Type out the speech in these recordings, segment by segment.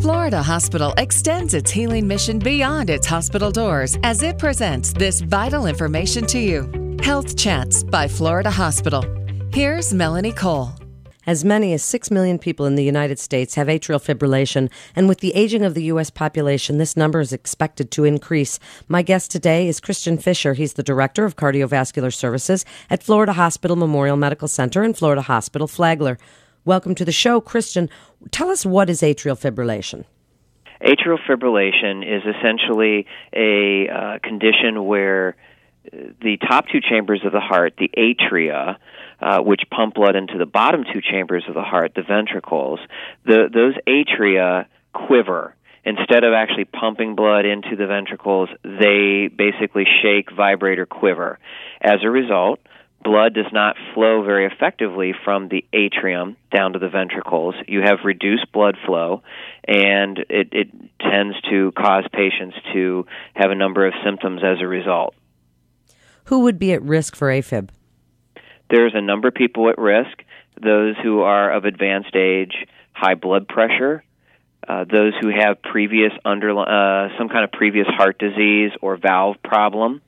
Florida Hospital extends its healing mission beyond its hospital doors as it presents this vital information to you. Health Chats by Florida Hospital. Here's Melanie Cole. As many as 6 million people in the United States have atrial fibrillation, and with the aging of the U.S. population, this number is expected to increase. My guest today is Christian Fisher. He's the Director of Cardiovascular Services at Florida Hospital Memorial Medical Center and Florida Hospital Flagler. Welcome to the show, Christian. Tell us what is atrial fibrillation? Atrial fibrillation is essentially a uh, condition where the top two chambers of the heart, the atria, uh, which pump blood into the bottom two chambers of the heart, the ventricles, the, those atria quiver. Instead of actually pumping blood into the ventricles, they basically shake, vibrate, or quiver. As a result, blood does not flow very effectively from the atrium down to the ventricles. You have reduced blood flow, and it, it tends to cause patients to have a number of symptoms as a result. Who would be at risk for AFib? There's a number of people at risk those who are of advanced age, high blood pressure, uh, those who have previous under uh, some kind of previous heart disease or valve problem,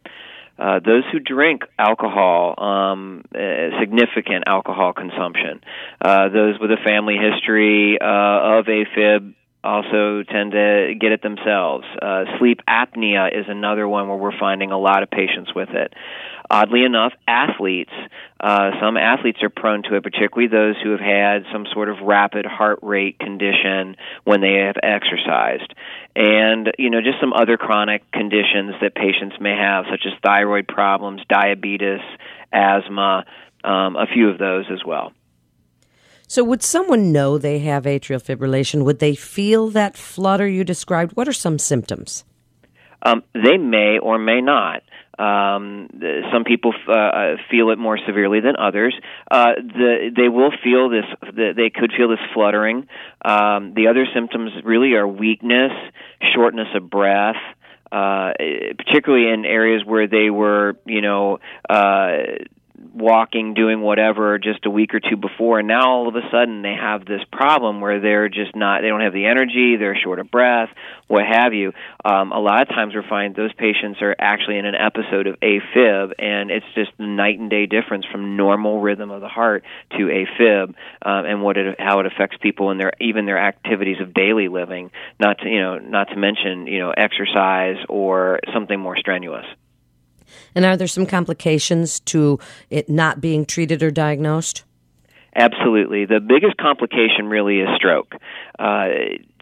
uh, those who drink alcohol, um, uh, significant alcohol consumption, uh, those with a family history uh, of AFib also tend to get it themselves. Uh, sleep apnea is another one where we're finding a lot of patients with it. Oddly enough, athletes, uh, some athletes are prone to it, particularly those who have had some sort of rapid heart rate condition when they have exercised. And, you know, just some other chronic conditions that patients may have, such as thyroid problems, diabetes, asthma, um, a few of those as well. So, would someone know they have atrial fibrillation? Would they feel that flutter you described? What are some symptoms? Um, they may or may not. Um, some people uh, feel it more severely than others. Uh, the, they will feel this. The, they could feel this fluttering. Um, the other symptoms really are weakness, shortness of breath. Uh, particularly in areas where they were, you know, uh, walking, doing whatever just a week or two before, and now all of a sudden they have this problem where they're just not, they don't have the energy, they're short of breath, what have you. Um, a lot of times we find those patients are actually in an episode of AFib, and it's just night and day difference from normal rhythm of the heart to AFib, um, and what it, how it affects people and their even their activities of daily living. Not to you know, not to mention you know exercise or something more strenuous. And are there some complications to it not being treated or diagnosed? Absolutely. The biggest complication really is stroke. Uh,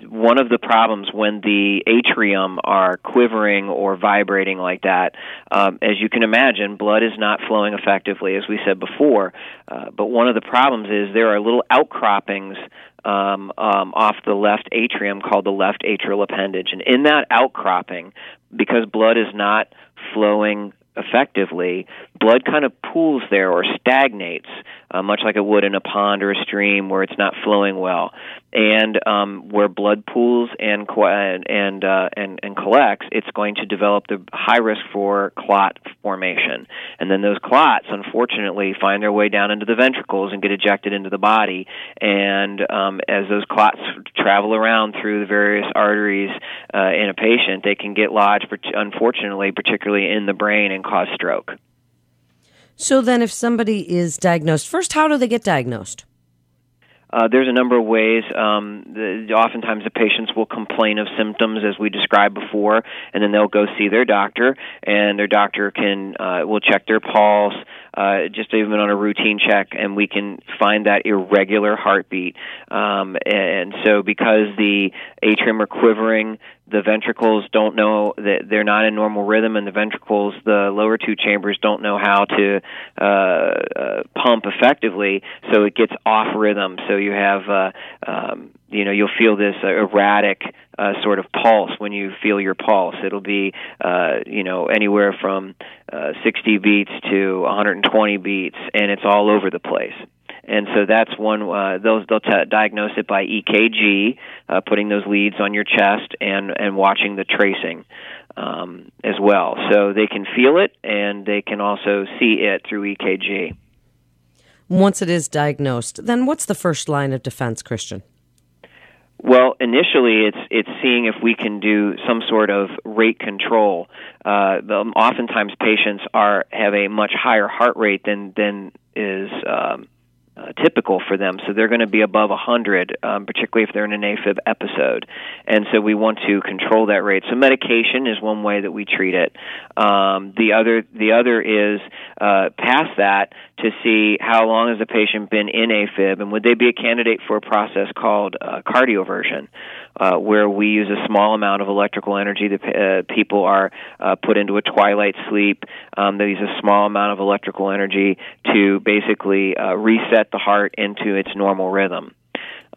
one of the problems when the atrium are quivering or vibrating like that, um, as you can imagine, blood is not flowing effectively, as we said before. Uh, but one of the problems is there are little outcroppings um, um, off the left atrium called the left atrial appendage. And in that outcropping, because blood is not flowing effectively, blood kind of pools there or stagnates, uh, much like it would in a pond or a stream where it's not flowing well. And um, where blood pools and and uh, and and collects, it's going to develop the high risk for clot formation. And then those clots, unfortunately, find their way down into the ventricles and get ejected into the body. And um, as those clots travel around through the various arteries uh, in a patient, they can get lodged, unfortunately, particularly in the brain and cause stroke. So then, if somebody is diagnosed, first, how do they get diagnosed? Uh, there's a number of ways. Um, the, oftentimes, the patients will complain of symptoms, as we described before, and then they'll go see their doctor, and their doctor can uh, will check their pulse, uh, just even on a routine check, and we can find that irregular heartbeat. Um, and so, because the atrium are quivering, the ventricles don't know that they're not in normal rhythm, and the ventricles, the lower two chambers, don't know how to uh, uh, pump effectively, so it gets off rhythm. So you have, uh, um, you know, you'll feel this erratic uh, sort of pulse when you feel your pulse. It'll be, uh, you know, anywhere from uh, 60 beats to 120 beats, and it's all over the place and so that's one. Uh, those they'll t- diagnose it by EKG, uh, putting those leads on your chest and and watching the tracing um, as well. So they can feel it and they can also see it through EKG. Once it is diagnosed, then what's the first line of defense, Christian? Well, initially, it's it's seeing if we can do some sort of rate control. Uh, oftentimes, patients are have a much higher heart rate than than is um, uh, typical for them. So they're going to be above 100, um, particularly if they're in an AFib episode. And so we want to control that rate. So medication is one way that we treat it. Um, the other the other is uh, past that to see how long has the patient been in AFib and would they be a candidate for a process called uh, cardioversion uh, where we use a small amount of electrical energy. that uh, people are uh, put into a twilight sleep. Um, they use a small amount of electrical energy to basically uh, reset the heart into its normal rhythm.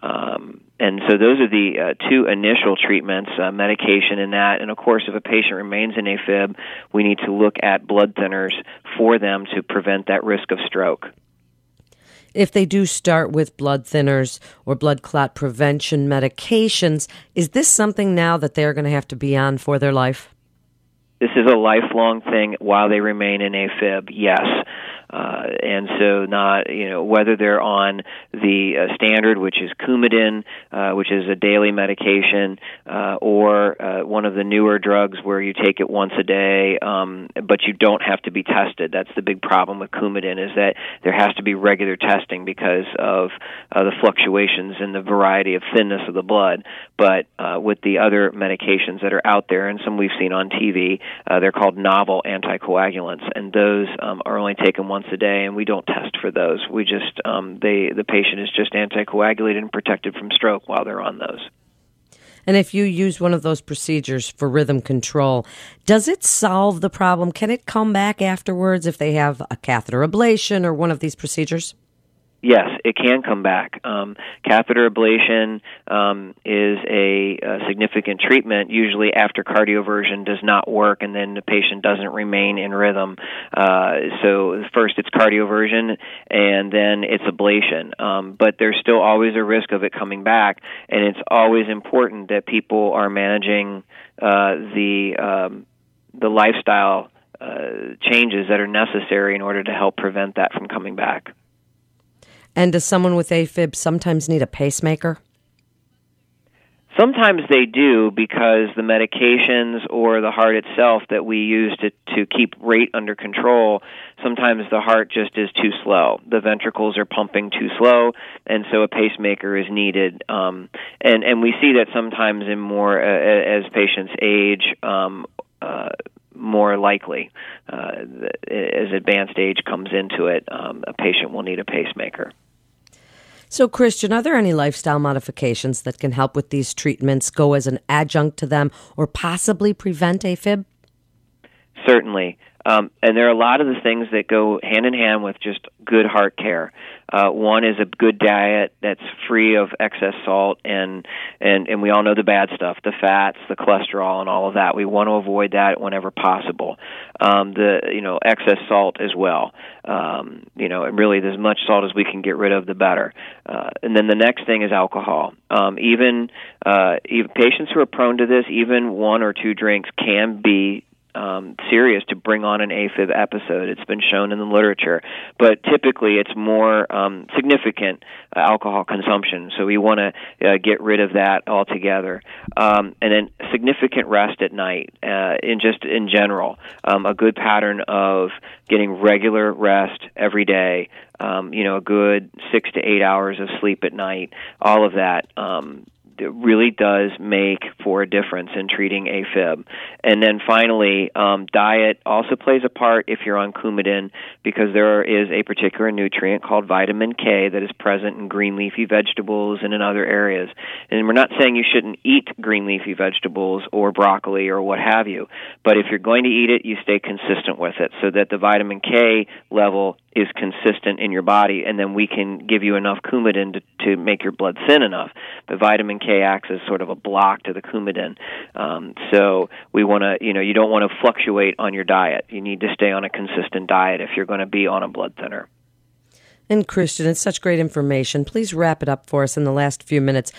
Um, and so those are the uh, two initial treatments, uh, medication and that. And of course, if a patient remains in AFib, we need to look at blood thinners for them to prevent that risk of stroke if they do start with blood thinners or blood clot prevention medications, is this something now that they're going to have to be on for their life? This is a lifelong thing while they remain in AFib, yes. Uh, and so not you know whether they're on the uh, standard, which is Coumadin, uh, which is a daily medication, uh, or uh, one of the newer drugs where you take it once a day, um, but you don't have to be tested. That's the big problem with Coumadin is that there has to be regular testing because of uh, the fluctuations in the variety of thinness of the blood. But with the other medications that are out there, and some we've seen on TV, they're called novel anticoagulants, and those um, are only taken once once a day, and we don't test for those. We just um, they the patient is just anticoagulated and protected from stroke while they're on those. And if you use one of those procedures for rhythm control, does it solve the problem? Can it come back afterwards if they have a catheter ablation or one of these procedures? Yes, it can come back. Um, catheter ablation um, is a, a, significant treatment, usually after cardioversion does not work and then the patient doesn't remain in rhythm. Uh, so, first it's cardioversion and then it's ablation. Um, but there's still always a risk of it coming back, and it's always important that people are managing uh, the, um, the lifestyle uh, changes that are necessary in order to help prevent that from coming back. And does someone with AFib sometimes need a pacemaker? Sometimes they do because the medications or the heart itself that we use to, to keep rate under control, sometimes the heart just is too slow. The ventricles are pumping too slow, and so a pacemaker is needed. Um, and, and we see that sometimes in more, uh, as patients age, um, more likely uh, as advanced age comes into it, um, a patient will need a pacemaker. So, Christian, are there any lifestyle modifications that can help with these treatments, go as an adjunct to them, or possibly prevent AFib? Certainly. Um, and there are a lot of the things that go hand in hand with just good heart care. Uh, one is a good diet that's free of excess salt and and and we all know the bad stuff, the fats, the cholesterol, and all of that. We want to avoid that whenever possible. Um, the you know excess salt as well. Um, you know, and really, as much salt as we can get rid of, the better. Uh, and then the next thing is alcohol. Um, even uh, even patients who are prone to this, even one or two drinks can be um, serious to bring on an AFib episode. It's been shown in the literature, but typically it's more um, significant uh, alcohol consumption. So we want to uh, get rid of that altogether, um, and then significant rest at night. Uh, in just in general, um, a good pattern of getting regular rest every day. Um, you know, a good six to eight hours of sleep at night. All of that um, really does make for a difference in treating AFib. And then finally, um, diet also plays a part if you're on Coumadin because there is a particular nutrient called vitamin K that is present in green leafy vegetables and in other areas. And we're not saying you shouldn't eat green leafy vegetables or broccoli or what have you, but if you're going to eat it, you stay consistent with it so that the vitamin K level is consistent in your body, and then we can give you enough Coumadin to, to make your blood thin enough. But vitamin K acts as sort of a block to the Coumadin. Um, so we want to, you know, you don't want to fluctuate on your diet. You need to stay on a consistent diet if you're going to be on a blood thinner. And Christian, it's such great information. Please wrap it up for us in the last few minutes.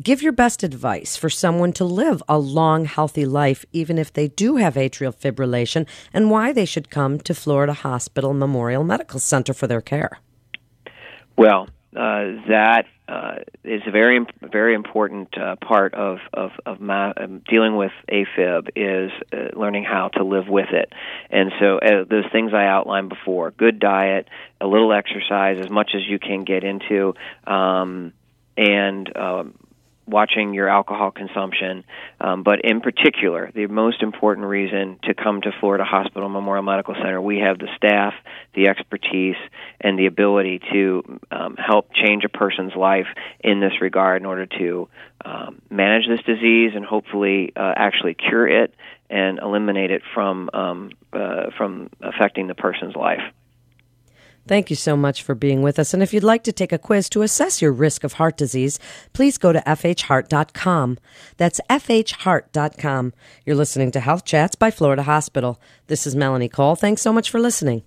Give your best advice for someone to live a long, healthy life, even if they do have atrial fibrillation, and why they should come to Florida Hospital Memorial Medical Center for their care. Well, uh, that uh, is a very very important uh, part of of, of my, um, dealing with AFib is uh, learning how to live with it. And so uh, those things I outlined before: good diet, a little exercise, as much as you can get into, um, and um, watching your alcohol consumption, um, but in particular, the most important reason to come to Florida Hospital Memorial Medical Center, we have the staff, the expertise, and the ability to um, help change a person's life in this regard in order to um, manage this disease and hopefully uh, actually cure it and eliminate it from um, uh, from affecting the person's life. Thank you so much for being with us. And if you'd like to take a quiz to assess your risk of heart disease, please go to fhheart.com. That's fhheart.com. You're listening to Health Chats by Florida Hospital. This is Melanie Cole. Thanks so much for listening.